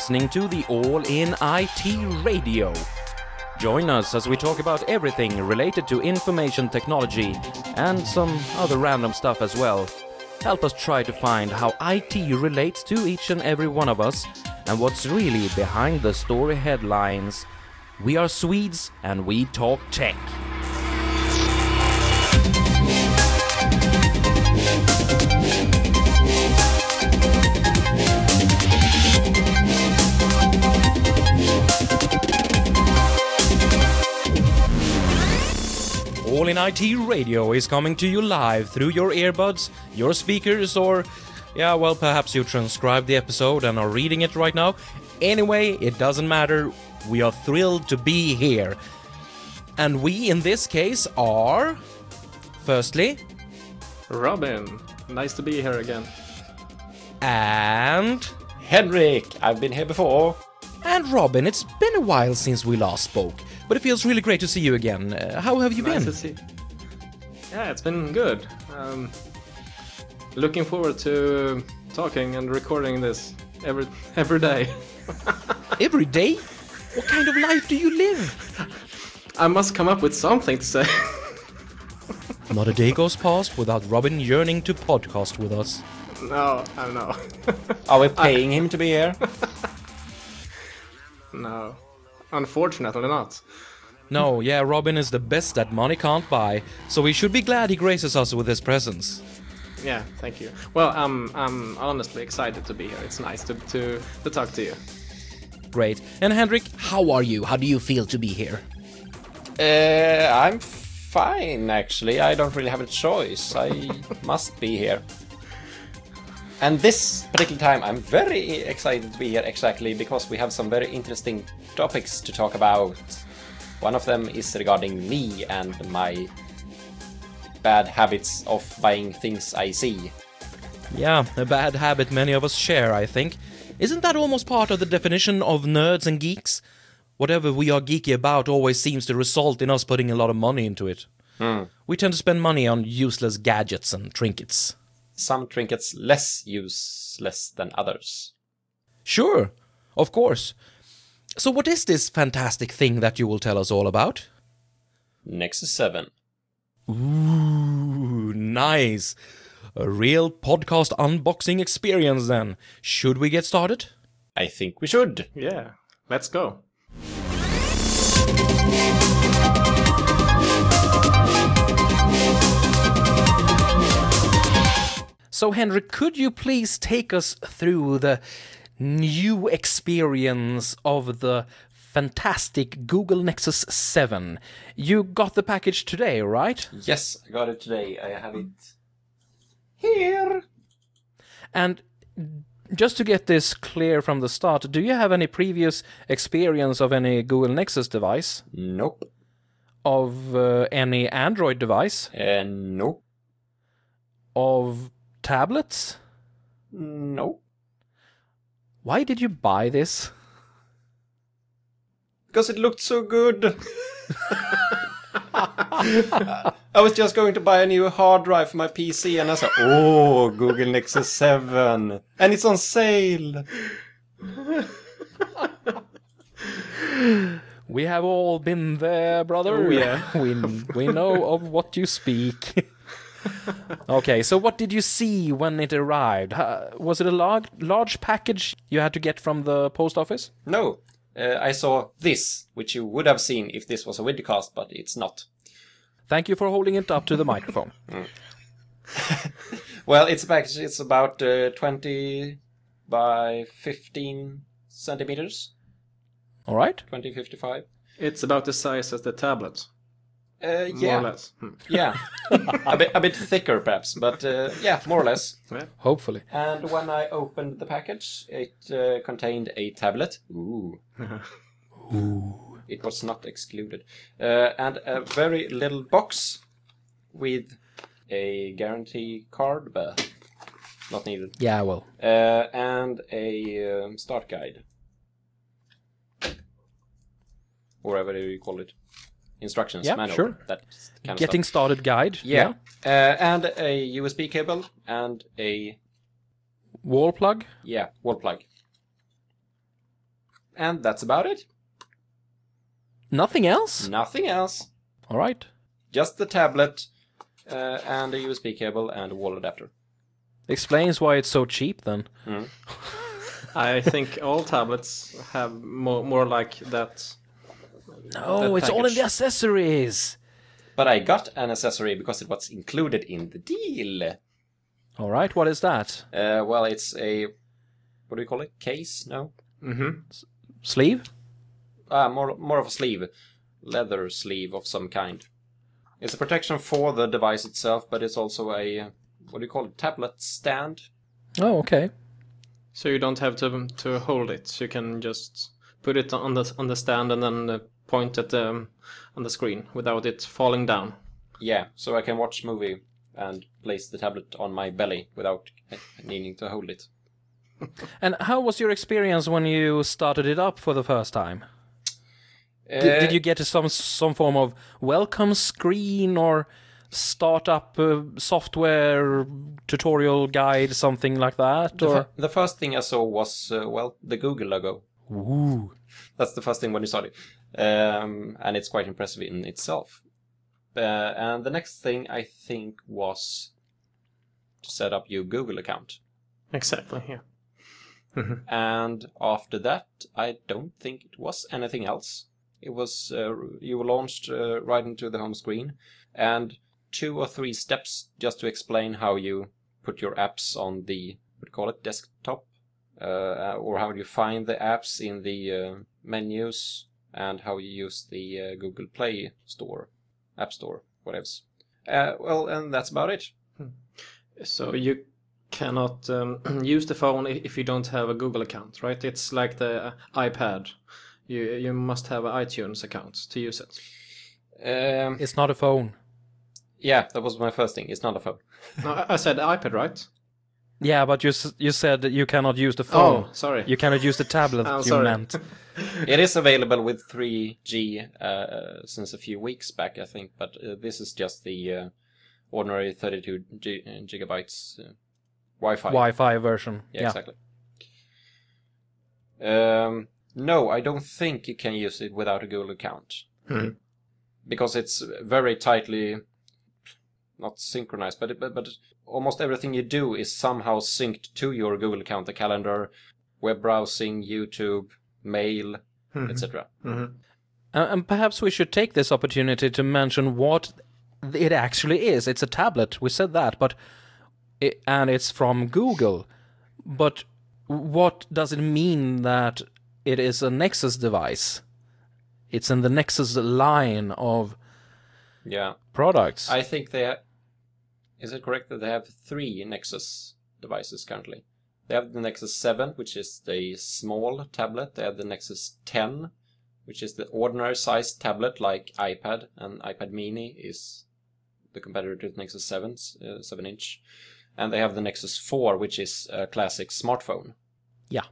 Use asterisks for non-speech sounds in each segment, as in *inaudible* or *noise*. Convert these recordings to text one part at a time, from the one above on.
listening to the All in IT Radio. Join us as we talk about everything related to information technology and some other random stuff as well. Help us try to find how IT relates to each and every one of us and what's really behind the story headlines. We are Swedes and we talk tech. In IT Radio is coming to you live through your earbuds, your speakers, or, yeah, well, perhaps you transcribed the episode and are reading it right now. Anyway, it doesn't matter. We are thrilled to be here. And we, in this case, are. Firstly, Robin, nice to be here again. and. Henrik, I've been here before. And Robin, it's been a while since we last spoke, but it feels really great to see you again. Uh, how have you Nice been? to see. Yeah, it's been good. Um, looking forward to talking and recording this every *laughs* every day. *laughs* Every day? What kind of life do you live? I must come up with something to say. *laughs* Not a day goes past without Robin yearning to podcast with us. no, I don't know. Are we paying him to be here? No, unfortunately not. No, yeah, Robin is the best that money can't buy, so we should be glad he graces us with his presence. Yeah, thank you. Well, I'm I'm honestly excited to be here. It's nice to to, to talk to you. Great. And Henrik, how are you? How do you feel to be here? Uh, I'm fine, actually. I don't really have a choice. I must be here. And this particular time, I'm very excited to be here exactly because we have some very interesting topics to talk about. One of them is regarding me and my bad habits of buying things I see. Yeah, a bad habit many of us share, I think. Isn't that almost part of the definition of nerds and geeks? Whatever we are geeky about always seems to result in us putting a lot of money into it. Hmm. We tend to spend money on useless gadgets and trinkets. Some trinkets less useless than others. Sure, of course. So, what is this fantastic thing that you will tell us all about? Nexus 7. Ooh, nice. A real podcast unboxing experience then. Should we get started? I think we should. Yeah, let's go. So, Henrik, could you please take us through the new experience of the fantastic Google Nexus 7? You got the package today, right? Yes, I got it today. I have it here. And just to get this clear from the start, do you have any previous experience of any Google Nexus device? Nope. Of uh, any Android device? Uh, nope. Of tablets? Nope. Why did you buy this? Because it looked so good. *laughs* I was just going to buy a new hard drive for my PC and I said, oh, Google Nexus 7. And it's on sale. We have all been there, brother. Oh, yeah. *laughs* we we know of what you speak. *laughs* *laughs* okay, so what did you see when it arrived? Uh, was it a large large package you had to get from the post office? No, uh, I saw this, which you would have seen if this was a videocast, but it's not. Thank you for holding it up to the microphone. *laughs* *laughs* Well, it's a package. It's about uh, 20 by 15 centimeters. All right. 2055. It's about the size as the tablet, Uh, more yeah. or less. Hmm. Yeah, *laughs* a bit a bit thicker perhaps, but uh, yeah, more or less. Hopefully. And when I opened the package, it uh, contained a tablet. Ooh. *laughs* Ooh. It was not excluded, uh, and a very little box with a guarantee card, but not needed, Yeah, well. uh, and a um, start guide, or whatever you call it, instructions Yeah, manual. sure. That kind of Getting stuff. started guide. Yeah. Uh, and a USB cable and a Wall plug. yeah wall plug. And that's about it. Nothing else? Nothing else. All right. Just the tablet uh, and a USB cable and a wall adapter. Explains why it's so cheap then. *laughs* I think all tablets have more more like that. No, That it's all in the accessories. But I got an accessory because it was included in the deal. All right, what is that? Uh, well, it's a what do you call it? Case? No, Mm-hmm. Sleeve? ah, more more of a sleeve, leather sleeve of some kind. It's a protection for the device itself, but it's also a uh, what do you call it? Tablet stand. Oh, okay. So you don't have to to hold it. You can just put it on the on the stand and then uh, point at the on the screen without it falling down. Yeah, so I can watch movie and place the tablet on my belly without needing to hold it. *laughs* And how was your experience when you started it up for the first time? Did, Uh, did you get some some form of welcome screen or startup uh, software tutorial guide, something like that? The, Or fir- the first thing I saw was uh, well the Google logo. Ooh. That's the first thing when you started, um, and it's quite impressive in itself. Uh, and the next thing I think was to set up your Google account. Exactly. Yeah. And after that, I don't think it was anything else. It was uh, you were launched uh, right into the home screen, and two or three steps just to explain how you put your apps on the what do you call it desktop, uh, or how you find the apps in the uh, menus, and how you use the uh, Google Play Store, App Store, whatever. Uh, well, and that's about it. So you cannot um, *clears throat* use the phone if you don't have a Google account, right? It's like the uh, iPad. You you must have an iTunes account to use it. Um, It's not a phone. yeah, that was my first thing. It's not a phone. *laughs* No, I- I said iPad, right? Yeah, but you you said that you cannot use the phone. Oh, sorry. You cannot use the tablet. I'm *laughs* you sorry. meant. *laughs* it is available with 3G uh, since a few weeks back, I think, but uh, this is just the uh, ordinary 32 G- uh, gigabytes uh, Wi-Fi. Wi-Fi version. Yeah, Yeah. exactly. Um, no, I don't think you can use it without a Google account Hmm. because it's very tightly not synchronized, but, but but almost everything you do is somehow synced to your Google account, the calendar, web browsing, YouTube, mail, etc. Mhm. Uh, and perhaps we should take this opportunity to mention what it actually is. It's a tablet. We said that, but it, and it's from Google. But what does it mean that it is a Nexus device? It's in the Nexus line of Yeah. products. I think they ha- is it correct that they have three Nexus devices currently? They have the Nexus 7, which is the small tablet. They have the Nexus 10, which is the ordinary sized tablet like iPad, and iPad Mini is the competitor to the Nexus 7, uh, 7 inch. And they have the Nexus 4, which is a classic smartphone. Yeah.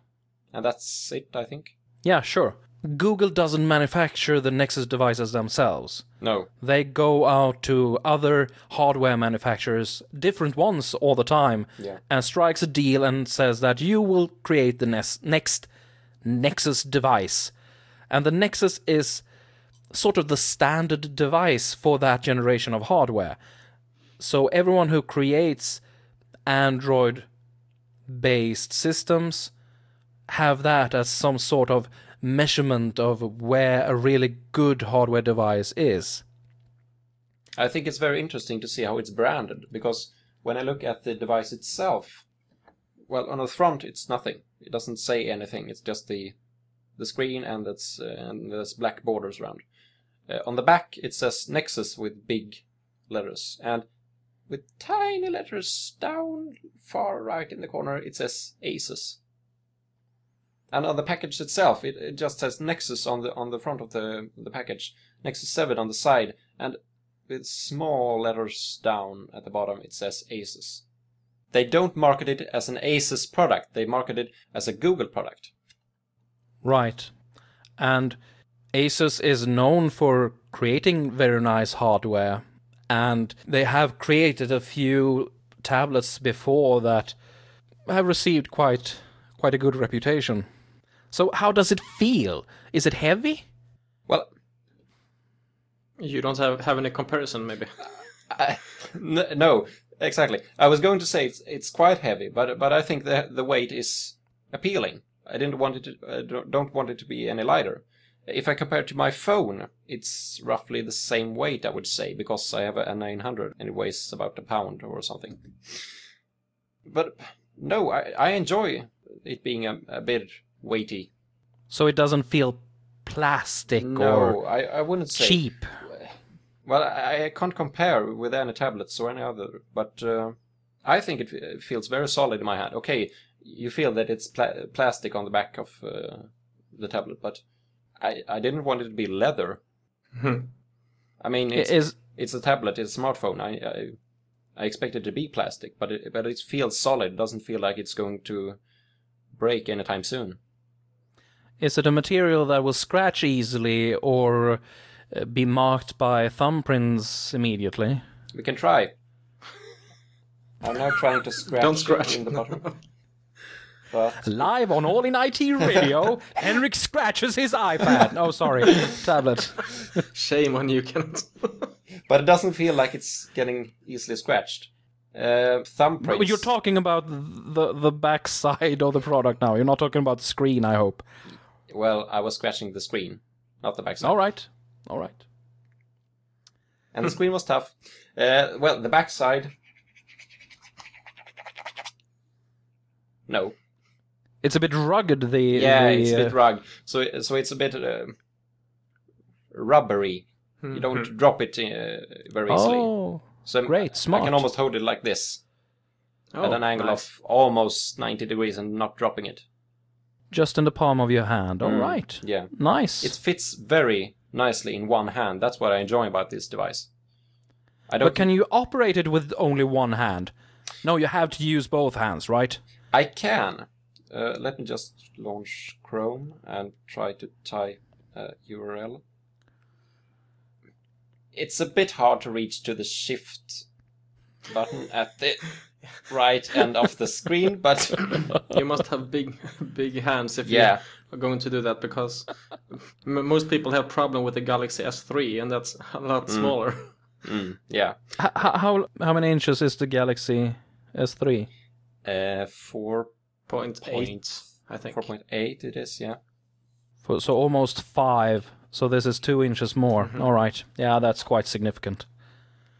And that's it, I think. yeah, sure. Google doesn't manufacture the Nexus devices themselves. No. They go out to other hardware manufacturers, different ones all the time, Yeah. and strikes a deal and says that you will create the nes- next Nexus device. And the Nexus is sort of the standard device for that generation of hardware. So everyone who creates Android based systems have that as some sort of measurement of where a really good hardware device is. I think it's very interesting to see how it's branded because when I look at the device itself, well, on the front it's nothing. It doesn't say anything. It's just the the screen and it's uh, and there's black borders around. Uh, on the back it says Nexus with big letters and with tiny letters down far right in the corner it says Asus. And on the package itself, it, it just says Nexus on the on the front of the the package, Nexus Seven on the side, and with small letters down at the bottom it says Asus. They don't market it as an Asus product, they market it as a Google product. Right. And Asus is known for creating very nice hardware, and they have created a few tablets before that have received quite quite a good reputation. So how does it feel? Is it heavy? Well, You don't have have any comparison, maybe. I, n- no, exactly. I was going to say it's, it's quite heavy, but but I think the the weight is appealing. I didn't want it to uh, don't- don't want it to be any lighter. If I compare it to my phone, it's roughly the same weight, I would say, because I have a 900 and it weighs about a pound or something. But no, I, I enjoy it being a, a bit weighty. So it doesn't feel plastic No, or I, I wouldn't say cheap. Well, I, I can't compare with any tablets or any other, but uh, I think it, it feels very solid in my hand. Okay, you feel that it's pla- plastic on the back of uh, the tablet, but I, I didn't want it to be leather. I mean, it's, Is it's a tablet, it's a smartphone. I, I I expect it to be plastic, but it, but it feels solid. It doesn't feel like it's going to break anytime soon. Is it a material that will scratch easily or uh, be marked by thumbprints immediately? We can try. I'm now trying to scratch, Don't scratch. in the bottom. *laughs* But Live on All in IT Radio, *laughs* Henrik scratches his iPad. Oh, sorry, tablet. *laughs* Shame on you, Kenneth. but it doesn't feel like it's getting easily scratched. Uh, thumbprints. But you're talking about the the back side of the product now. You're not talking about the screen, I hope. Well, I was scratching the screen, not the backside. All right, all right. And the screen was tough. Uh, well, the backside. No. It's a bit rugged. The Yeah, the, it's a uh, bit rugged. So, so it's a bit uh, rubbery. You don't drop it uh, very easily. Oh, so great, I smart. can almost hold it like this Oh, at an angle nice. of almost 90 degrees and not dropping it. Just in the palm of your hand. All Mm, right, Yeah. nice. It fits very nicely in one hand. That's what I enjoy about this device. I don't. but can you operate it with only one hand? No, you have to use both hands, right? I can. Uh, let me just launch Chrome and try to type a URL. It's a bit hard to reach to the Shift button at the right end of the screen, but You must have big, big hands if yeah, you are going to do that because m- most people have problem with the Galaxy S3, and that's a lot smaller. mm, yeah. H- h- how how many inches is the Galaxy S3? Uh, four Point point eight, I think. four point eight. It is, yeah. For, so almost five. So this is two inches more. All right. Yeah, that's quite significant.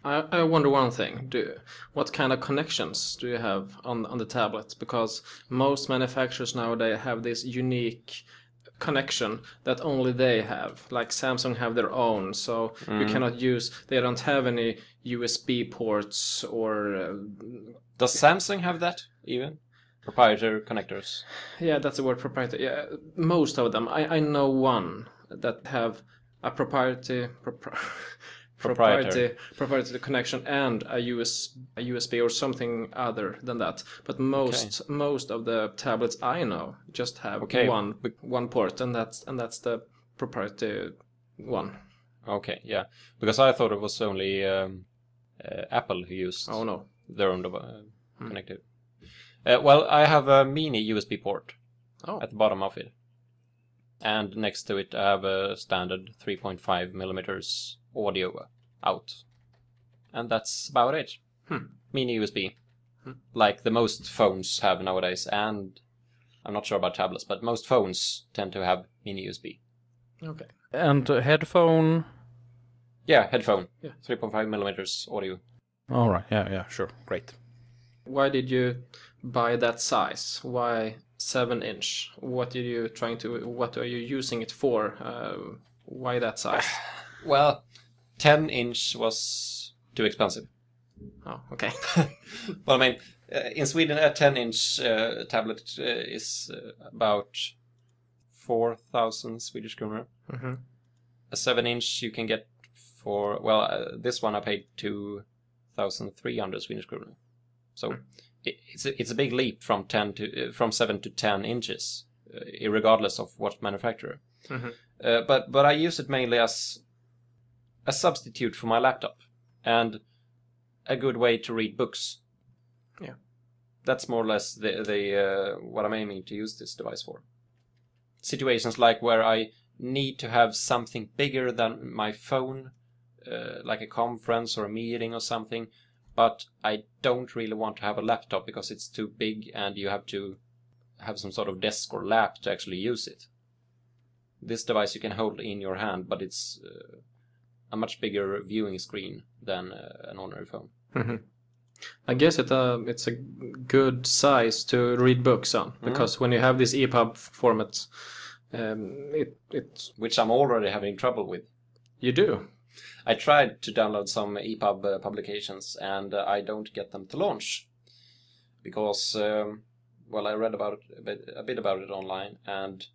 I, I wonder one thing: Do what kind of connections do you have on on the tablet? Because most manufacturers nowadays have this unique connection that only they have. Like Samsung have their own, so you cannot use. They don't have any USB ports or. Uh, Does Samsung have that even? Proprietary connectors. yeah, that's the word proprietary. Yeah, most of them. I I know one that have a proprietary. Propri- *laughs* Proprietary. proprietary connection and a US a USB or something other than that. But most most of the tablets I know just have Okay, one one port and that's and that's the proprietary one. Okay, yeah. Because I thought it was only um, uh, Apple who used Oh no. their own uh, connected. Uh, well, I have a mini USB port Oh. at the bottom of it, and next to it I have a standard 3.5 millimeters audio out, and that's about it. Hmm. Mini USB, like the most phones have nowadays, and I'm not sure about tablets, but most phones tend to have mini USB. Okay. And uh, headphone. Yeah, headphone, Yeah. 3.5 millimeters audio. All right. Yeah. Yeah. Sure. Great. Why did you buy that size? Why seven inch? What are you trying to? What are you using it for? Uh, why that size? *sighs* Well, 10 inch was too expensive. Oh, okay. *laughs* Well, I mean, uh, in Sweden, a 10 inch uh, tablet uh, is uh, about 4,000 Swedish kronor. hmm A 7 inch you can get for, well, uh, this one I paid 2,300 Swedish kronor. So it, it's, a, it's a big leap from 10 to, uh, from 7 to 10 inches, uh, regardless of what manufacturer. Mhm. Uh, but, but I use it mainly as a substitute for my laptop and a good way to read books. Yeah. That's more or less the, the uh, what I'm aiming to use this device for. situations like where I need to have something bigger than my phone, uh, like a conference or a meeting or something, but I don't really want to have a laptop because it's too big and you have to have some sort of desk or lap to actually use it. This device you can hold in your hand, but it's uh, a much bigger viewing screen than uh, an ordinary phone. I guess it uh, it's a good size to read books on because when you have this EPUB format, um, it it Which I'm already having trouble with. you do. I tried to download some EPUB uh, publications and uh, I don't get them to launch because, um, well, I read about a bit, a bit about it online, and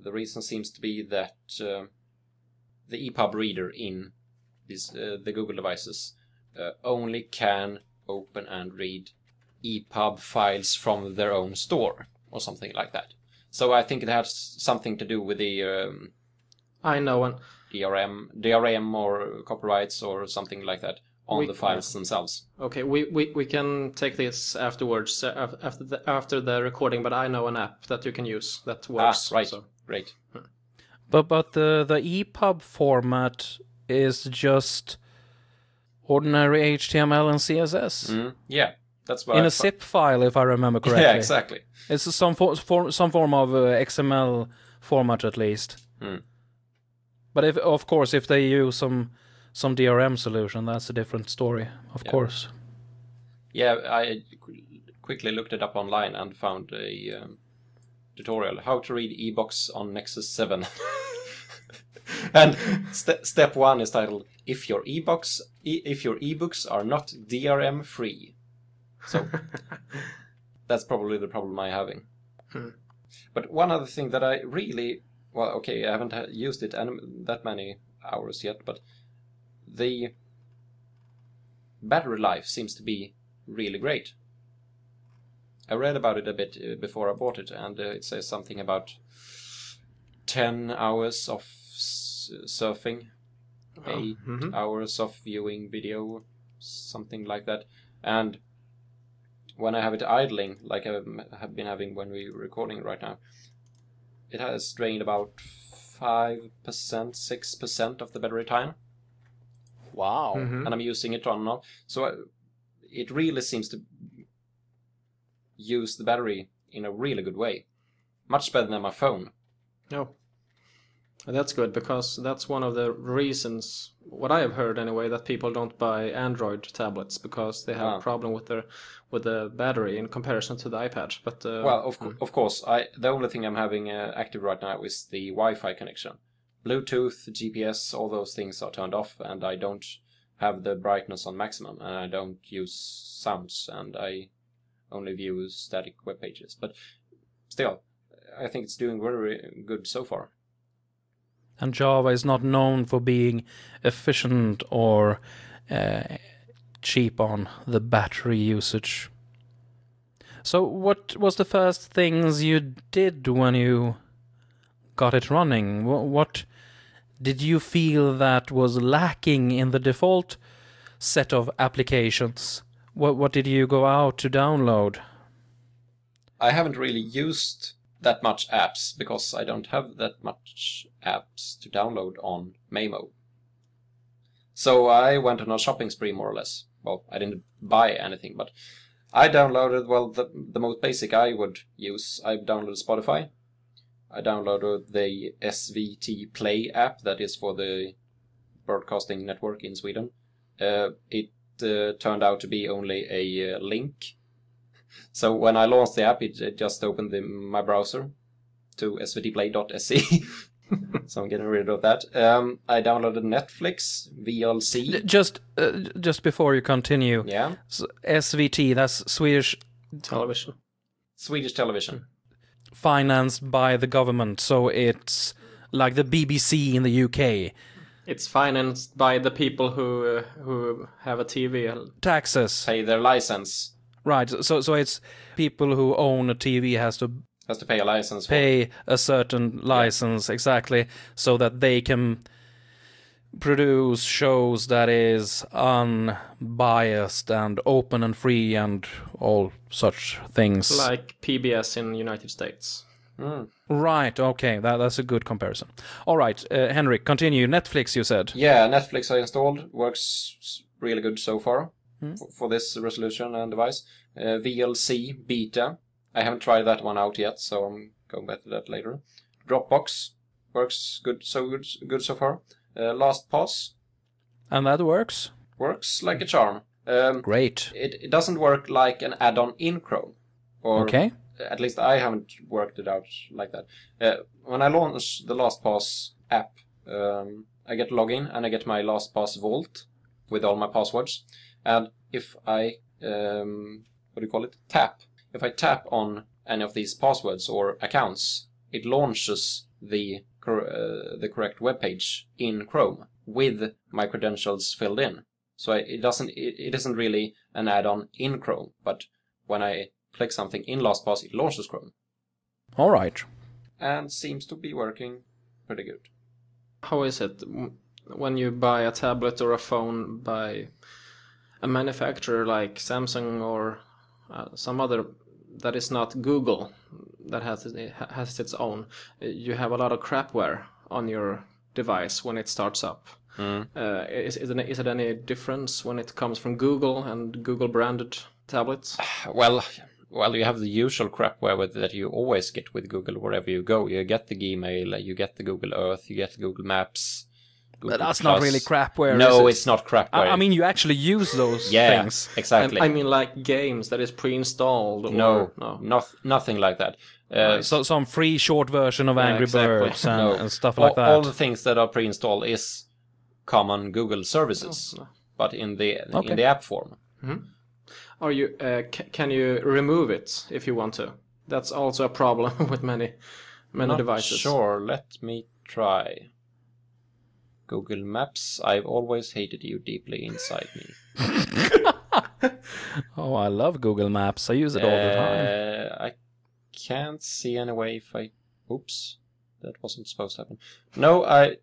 the reason seems to be that uh, the EPUB reader in these uh, the Google devices uh, only can open and read EPUB files from their own store or something like that. So I think it has something to do with the um, I know, and DRM, DRM or copyrights or something like that on We- the files themselves. okay, we, we, we can take this afterwards uh, after the, after the recording. But I know an app that you can use that works. ah, right, so- great. But but the the EPUB format is just ordinary HTML and CSS Mm, yeah, that's what in I a zip file, if I remember *laughs* correctly. Yeah, exactly. It's some for, for, some form of uh, XML format at least. Hmm. But if of course if they use some some DRM solution, that's a different story. Of Yeah. course. Yeah, I quickly looked it up online and found a um, tutorial how to read ebooks on Nexus 7. *laughs* and st- step one is titled "If your ebooks, e- if your ebooks are not DRM free." So *laughs* that's probably the problem I'm having. Hmm. But one other thing that I really well, okay, I haven't used it that many hours yet, but the battery life seems to be really great. I read about it a bit uh, before I bought it, and uh, it says something about 10 hours of s- surfing, Oh, 8 mhm. hours of viewing video, something like that. And when I have it idling, like I have been having when we're recording right now, it has drained about 5%, 6% of the battery time Wow. Mhm. and I'm using it on and off. So uh, it really seems to use the battery in a really good way, much better than my phone. No. And That's good because that's one of the reasons, what I have heard anyway, that people don't buy Android tablets because they have Ah. a problem with their with the battery in comparison to the iPad. But uh, well, of, co- of course, I the only thing I'm having uh, active right now is the Wi-Fi connection. Bluetooth, GPS, all those things are turned off, and I don't have the brightness on maximum, and I don't use sounds, and I only view static web pages. But still, I think it's doing very good so far. And Java is not known for being efficient or uh, cheap on the battery usage. So, what was the first things you did when you got it running? What, did you feel that was lacking in the default set of applications? What what did you go out to download? I haven't really used that much apps because I don't have that much apps to download on Maemo. So I went on a shopping spree more or less. Well, I didn't buy anything, but I downloaded, well, the, the most basic I would use. I downloaded Spotify. I downloaded the SVT Play app that is for the broadcasting network in Sweden. Uh, it uh, turned out to be only a uh, link so when I launched the app, it, it just opened the, my browser to svtplay.se. *laughs* so I'm getting rid of that. Um, I downloaded Netflix, VLC. Just uh, just before you continue, Yeah, S- SVT, that's Swedish television. Swedish television. financed by the government, so it's like the BBC in the UK. It's financed by the people who uh, who have a TV. Taxes, Pay their license. Right? So so it's people who own a TV has to Has to pay a license for pay a certain license exactly, so that they can produce shows that is unbiased and open and free and all such things. like PBS in United States. Mm. Right. Okay. That, that's a good comparison. All right, uh, Henrik, continue. Netflix, you said. Yeah, Netflix I installed works really good so far Hmm. f- for this resolution and device. Uh, VLC beta. I haven't tried that one out yet, so I'm going back to that later. Dropbox works good, so good, good so far. Uh, LastPass And that works. works like a charm. Um, Great. it, it doesn't work like an add-on in Chrome, or Okay. at least I haven't worked it out like that. Uh, when I launch the LastPass app, um, I get login and I get my LastPass vault with all my passwords. And if I, um, what do you call it? Tap. If I tap on any of these passwords or accounts, it launches the cor- uh, the correct web page in Chrome with my credentials filled in. So I, it doesn't it, it isn't really an add-on in Chrome, but when I click something in LastPass, it launches Chrome All right. and seems to be working pretty good. How is it when you buy a tablet or a phone by a manufacturer like Samsung or uh, some other that is not Google that has it has its own? You have a lot of crapware on your device when it starts up. Uh, is, is, it, is it any difference when it comes from Google and Google branded tablets? *sighs* Well, well, you have the usual crapware that you always get with Google wherever you go. You get the Gmail, you get the Google Earth, you get Google Maps. Google But that's not really crapware. No, is it? it's not crapware. I, I mean, you actually use those yeah, things. exactly. I, I mean, like games that is pre-installed. Or, no, no. noth- nothing like that. Uh, So some free short version of Angry exactly. Birds and, no. and stuff all, like that. all the things that are pre-installed is common Google services, Oh, but in the Okay. in the app form. Are you uh, c- can you remove it if you want to? That's also a problem *laughs* with many many Not devices. Sure, let me try. Google Maps, I've always hated you deeply inside me. *laughs* Oh, I love Google Maps. I use it all the time. Uh, I can't see any way if I. Oops, that wasn't supposed to happen. No, I.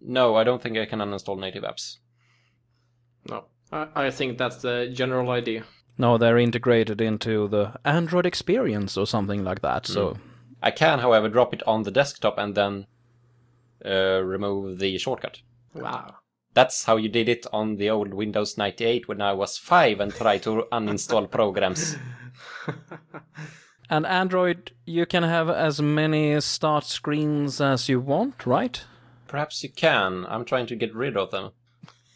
No, I don't think I can uninstall native apps. No, I, I think that's the general idea. No, they're integrated into the Android experience or something like that. So I can, however, drop it on the desktop and then uh, remove the shortcut. Wow. That's how you did it on the old Windows 98 when I was five and tried to *laughs* uninstall programs. And Android, you can have as many start screens as you want, right? Perhaps you can. I'm trying to get rid of them.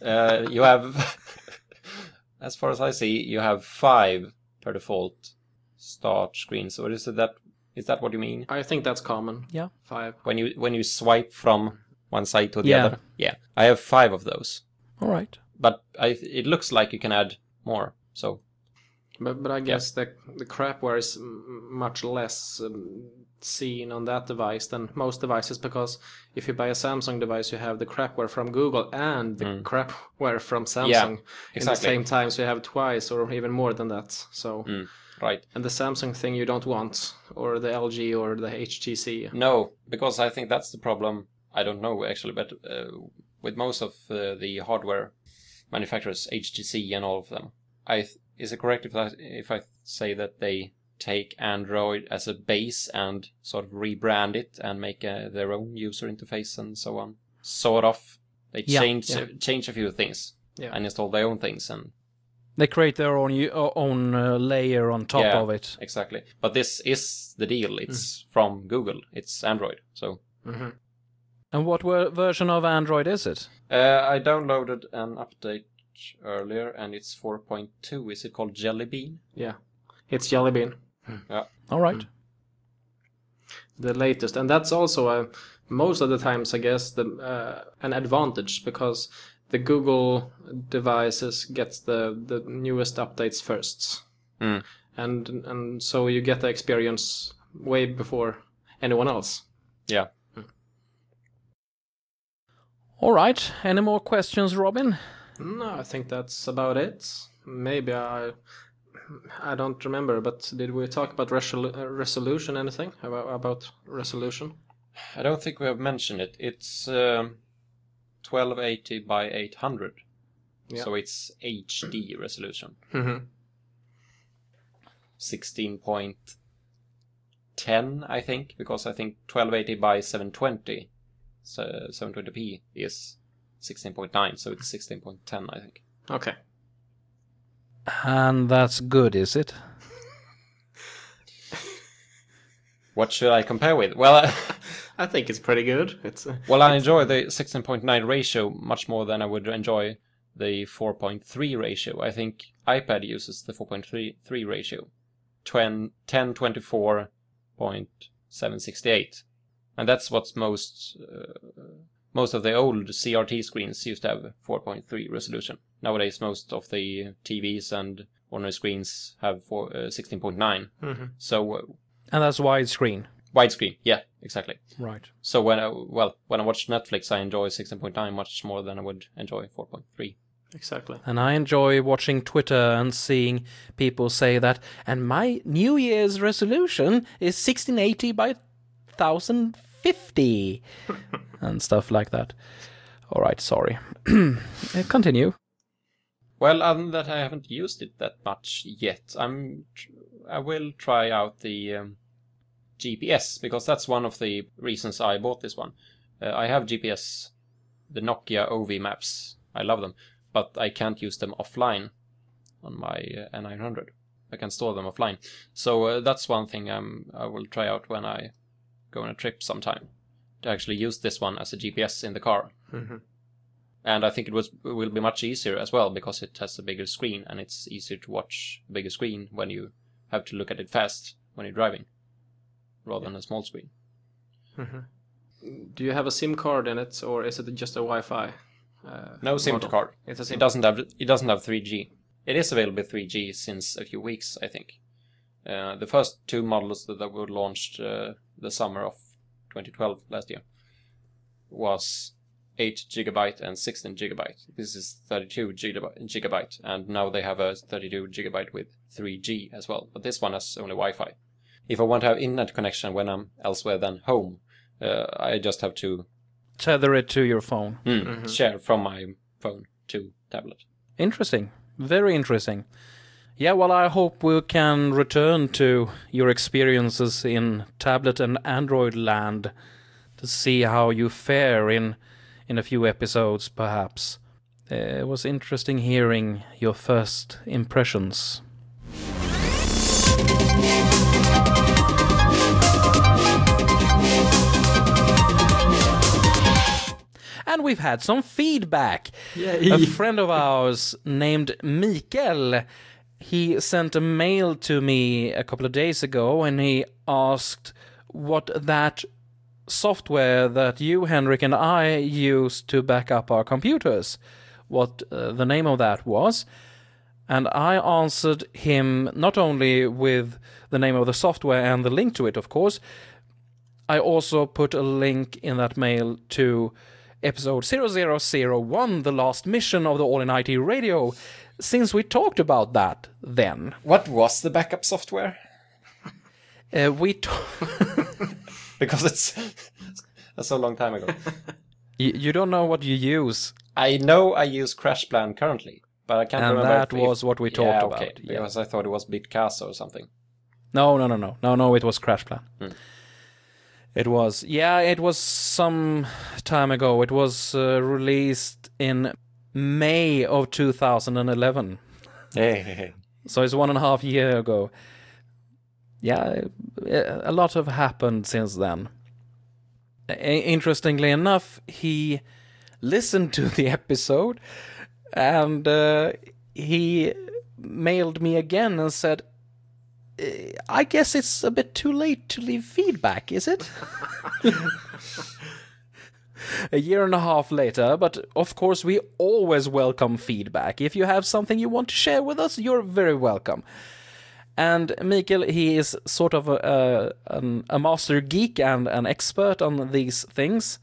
Uh, you have, *laughs* as far as I see, you have five per default start screens. Or is it that? Is that what you mean? I think that's common. Yeah. Five. When you when you swipe from one side to the Yeah. other? Yeah, I have five of those. All right. But I, it looks like you can add more. So But but I guess the the crapware is much less um, seen on that device than most devices because if you buy a Samsung device, you have the crapware from Google and the crapware *laughs* from Samsung in the same time. So you have twice or even more than that. So right. and the Samsung thing you don't want, or the LG or the HTC. No, because I think that's the problem. I don't know actually, but uh, with most of uh, the hardware manufacturers, HTC and all of them, I th- is it correct if I if I say that they take Android as a base and sort of rebrand it and make uh, their own user interface and so on? Sort of. They Yeah, change yeah. change a few things Yeah. and install their own things and They create their own uh, own uh, layer on top Yeah. of it. exactly. But this is the deal. It's from Google. It's Android. So Mm-hmm. And what ver- version of Android is it? Uh, I downloaded an update earlier, and it's 4.2. Is it called Jelly Bean? Yeah, it's Jelly Bean. Yeah. All right. the latest and that's also uh, most of the times i guess the uh, an advantage because the google devices gets the the newest updates first Mm. and and so you get the experience way before anyone else Yeah. All right. Any more questions, Robin? no i think that's about it maybe i i don't remember but did we talk about resol- uh, resolution anything about, about resolution I don't think we have mentioned it. It's um, 1280 by 800. Yeah. So it's HD resolution. mm-hmm. 16.8 10, I think, because I think 1280 by 720, so 720p is 16.9, so it's 16.10, I think. Okay. And that's good, is it? What should I compare with? Well, *laughs* I, I think it's pretty good. It's uh, well, I enjoy the 16.9 ratio much more than I would enjoy the 4.3 ratio. I think iPad uses the 4.3 ratio, 10 1024.768, and that's what's most uh, most of the old CRT screens used to have 4.3 resolution. Nowadays, most of the TVs and ordinary screens have four, uh, 16.9. mhm. So uh, And that's widescreen. Widescreen, yeah, exactly. Right. So when I, well, when I watch Netflix, I enjoy 16.9 much more than I would enjoy 4.3. exactly. And I enjoy watching Twitter and seeing people say that, and my New Year's resolution is 1680 by 1050 *laughs* and stuff like that. All right, sorry. *clears throat* Uh, Continue. Well, other than that, I haven't used it that much yet. I'm, tr- I will try out the um, GPS because that's one of the reasons I bought this one. Uh, I have GPS, the Nokia Ovi Maps. I love them, but I can't use them offline on my uh, N900. I can store them offline. So uh, that's one thing um, I will try out when I go on a trip sometime to actually use this one as a GPS in the car. Mhm. And I think it was will be much easier as well because it has a bigger screen and it's easier to watch a bigger screen when you have to look at it fast when you're driving, rather than a small screen. Do you have a SIM card in it, or is it just a Wi-Fi? Uh, No SIM model? card. It's a It doesn't have it doesn't have 3G. It is available 3G since a few weeks, I think. Uh, the first two models that that were launched uh, the summer of 2012 last year was 8 gigabyte and 16 gigabyte. This is 32 gigabyte, gigabyte, and now they have a 32 gigabyte with 3G as well. But this one has only Wi-Fi. If I want to have internet connection when I'm elsewhere than home, uh, I just have to Tether it to your phone. mm, share from my phone to tablet. Interesting. Very interesting. Yeah, well, I hope we can return to your experiences in tablet and Android land to see how you fare in in a few episodes, perhaps. Uh, it was interesting hearing your first impressions. And we've had some feedback. A friend of ours named Mikael, he sent a mail to me a couple of days ago and he asked what that software that you, Henrik, and I use to back up our computers, what uh, the name of that was. And I answered him not only with the name of the software and the link to it, of course, I also put a link in that mail to episode 0001, the last mission of the All in IT radio, since we talked about that then. What was the backup software? Uh, we t- *laughs* Because it's *laughs* that's a long time ago. *laughs* you, you don't know what you use, I know I use CrashPlan currently, but I can't and remember. that if- was what we talked yeah, about. Okay, Yeah. because I thought it was Bitcasa or something. No, no, no, no, no, no. It was CrashPlan. Hmm. It was, yeah, it was some time ago. It was uh, released in May of 2011, Hey, hey, hey. so it's one and a half year ago. Yeah, a lot have happened since then. Interestingly enough, he listened to the episode and uh, he mailed me again and said, "Uh, I guess it's a bit too late to leave feedback, is it? *laughs* a year and a half later, but of course, we always welcome feedback. If you have something you want to share with us, you're very welcome. And Mikael, he is sort of a, a, a master geek and an expert on these things.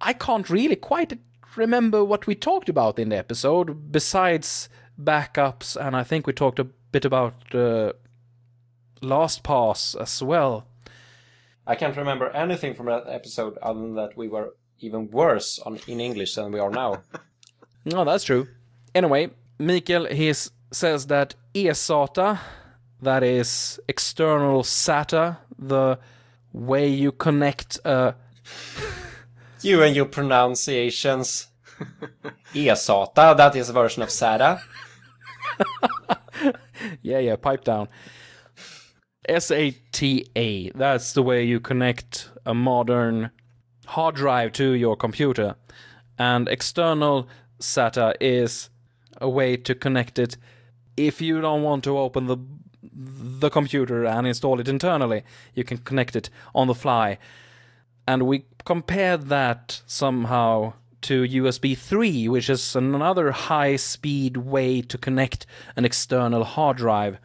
I can't really quite remember what we talked about in the episode, besides backups, and I think we talked a bit about uh, LastPass as well. I can't remember anything from that episode other than that we were even worse on in English than we are now. *laughs* No, that's true. Anyway, Mikael he says that eSATA, that is external SATA, the way you connect uh, a *laughs* You and your pronunciations. *laughs* eSATA, that is a version of SATA. yeah, yeah, pipe down. SATA, that's the way you connect a modern hard drive to your computer. And external SATA is a way to connect it if you don't want to open the the computer and install it internally. You can connect it on the fly. And we compared that somehow to USB 3, which is another high speed way to connect an external hard drive.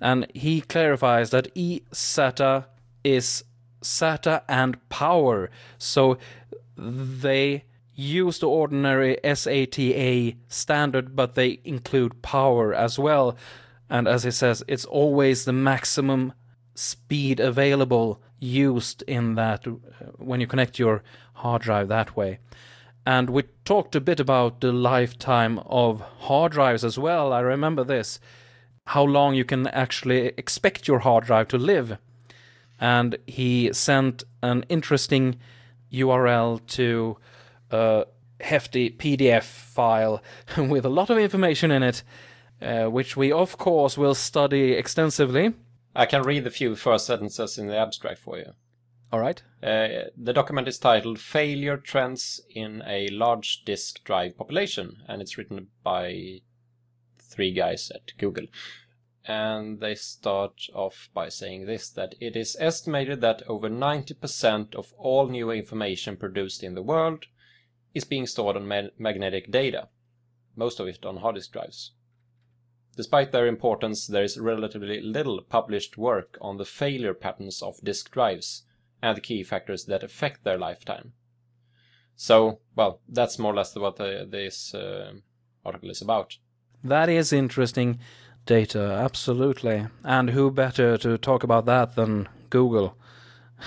And he clarifies that E SATA is SATA and power. So they use the ordinary SATA standard, but they include power as well. And as he says, it's always the maximum speed available used in that uh, when you connect your hard drive that way. And we talked a bit about the lifetime of hard drives as well. I remember this how long you can actually expect your hard drive to live. And he sent an interesting URL to a hefty PDF file *laughs* with a lot of information in it, uh, which we, of course, will study extensively. I can read the few first sentences in the abstract for you. All right. Uh, the document is titled Failure Trends in a Large Disk Drive Population, and it's written by three guys at Google. And they start off by saying this that it is estimated that over 90% of all new information produced in the world is being stored on ma- magnetic data, most of it on hard disk drives. Despite their importance, there is relatively little published work on the failure patterns of disk drives and the key factors that affect their lifetime. So, well, that's more or less what the, this uh, article is about. That is interesting data, absolutely. And who better to talk about that than Google?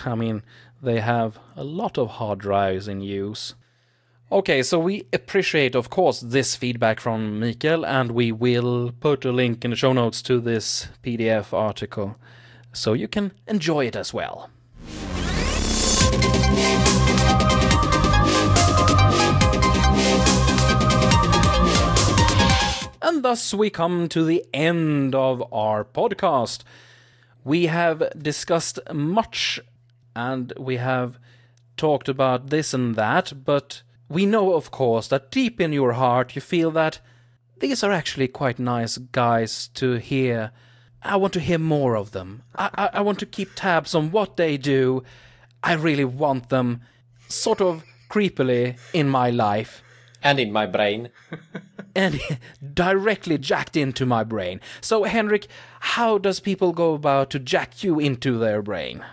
I mean, they have a lot of hard drives in use. Okay, so we appreciate, of course, this feedback from Mikael, and we will put a link in the show notes to this PDF article so you can enjoy it as well. And thus we come to the end of our podcast. We have discussed much and we have talked about this and that, but we know, of course, that deep in your heart you feel that these are actually quite nice guys to hear. I want to hear more of them. I, I, I want to keep tabs on what they do. I really want them sort of creepily in my life And in my brain. *laughs* and directly jacked into my brain. So, Henrik, how does people go about to jack you into their brain?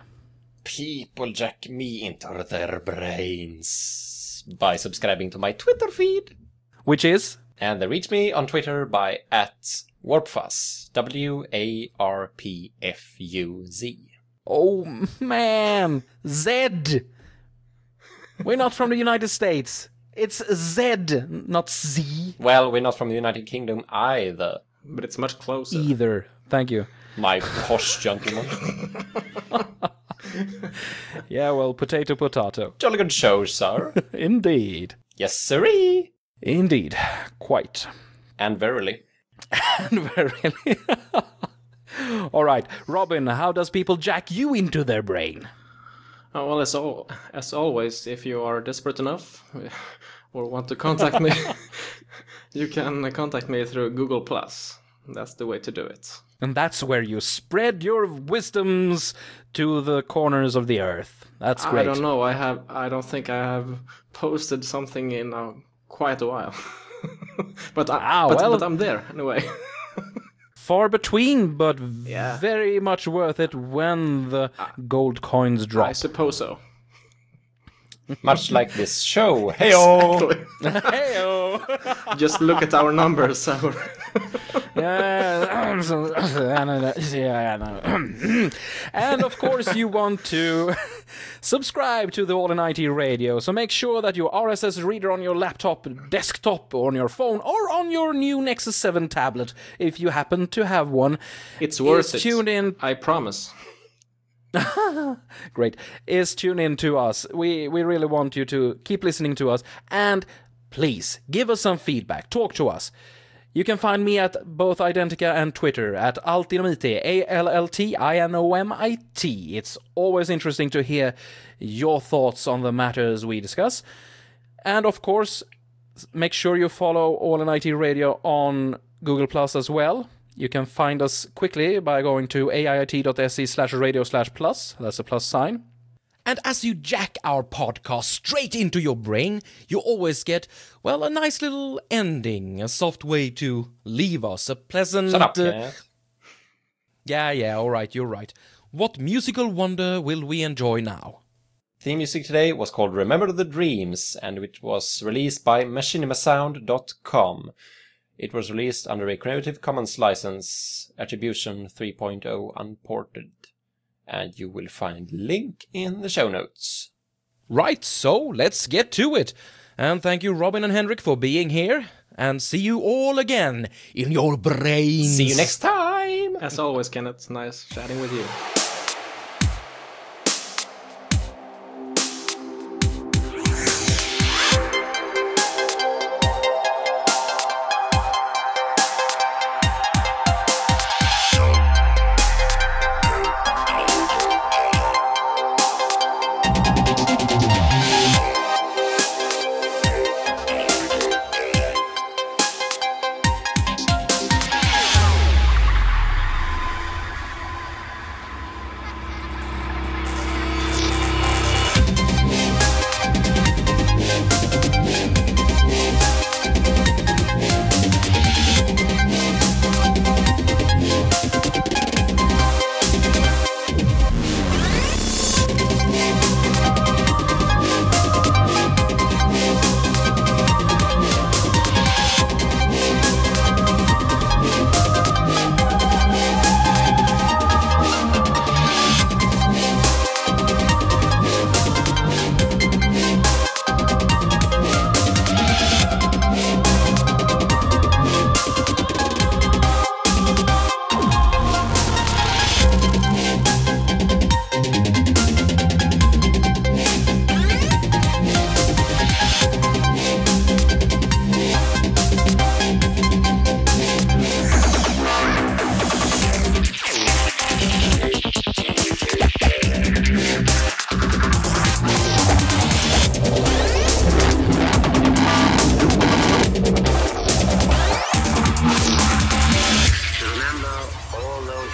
People jack me into their brains by subscribing to my Twitter feed. Which is? And they reach me on Twitter by at Warpfuzz. W A R P F U Z. Oh man, Z. We're not from the United States. It's Z, not Z Well, we're not from the United Kingdom either, But it's much closer. either. Thank you. my posh gentleman. *laughs* Yeah, well, potato, potato. Jolly good show, sir. *laughs* Indeed. yes, sirree. Indeed. Quite. And verily. And verily. *laughs* All right, Robin, how does people jack you into their brain? Oh, well, as, al- as always, if you are desperate enough *laughs* or want to contact me, *laughs* you can contact me through Google Plus. That's the way to do it. And that's where you spread your wisdoms to the corners of the earth. That's great. I don't know. I have. I don't think I have posted something in uh, quite a while. *laughs* but I, Ah, but, well- but I'm there anyway. Far between, but Yeah. very much worth it when the gold coins drop. I suppose so. *laughs* Much like this show. Heyo! *laughs* Heyo! Just look at our numbers. Our *laughs* Yeah, and of course, you want to subscribe to the All in IT Radio. So make sure that your RSS reader on your laptop, desktop, or on your phone, or on your new Nexus 7 tablet, if you happen to have one, It's worth it. tuned in I promise. *laughs* great is tune in to us we we really want you to keep listening to us and please give us some feedback talk to us you can find me at both Identica and Twitter at Alltinomit, A-L-L-T-I-N-O-M-I-T. It's always interesting to hear your thoughts on the matters we discuss. And of course, make sure you follow All in IT Radio on Google Plus as well. You can find us quickly by going to aiit.se slash radio slash plus. That's a plus sign. And as you jack our podcast straight into your brain, you always get, well, a nice little ending, a soft way to leave us, a pleasant. Shut up, uh, Kenneth. yeah, yeah, alright, you're right. What musical wonder will we enjoy now? Theme music today was called Remember the Dreams, and it was released by machinimasound.com. It was released under a Creative Commons license, Attribution 3.0 Unported. And you will find link in the show notes. Right, so let's get to it. And thank you, Robin and Henrik, for being here. And see you all again in your brains. See you next time! As always, Kenneth, nice chatting with you.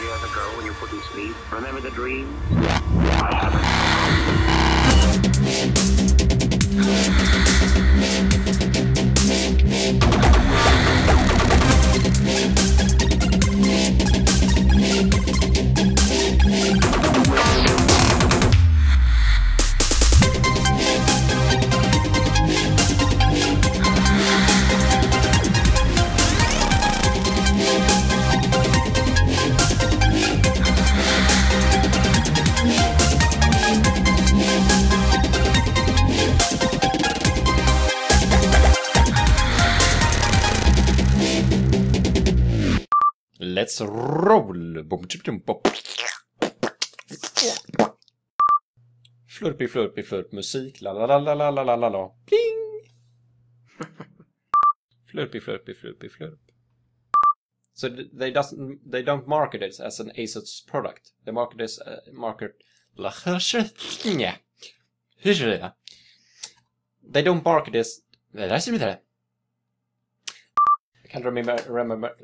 Years ago when you couldn't sleep? Remember the dream? I haven't. La, la, la, la, la, la, la, la. Pling! flurp. So they doesn't they don't market it as an Asus product. They market it uh, market *laughs* They don't market this. *laughs* I can't remember remember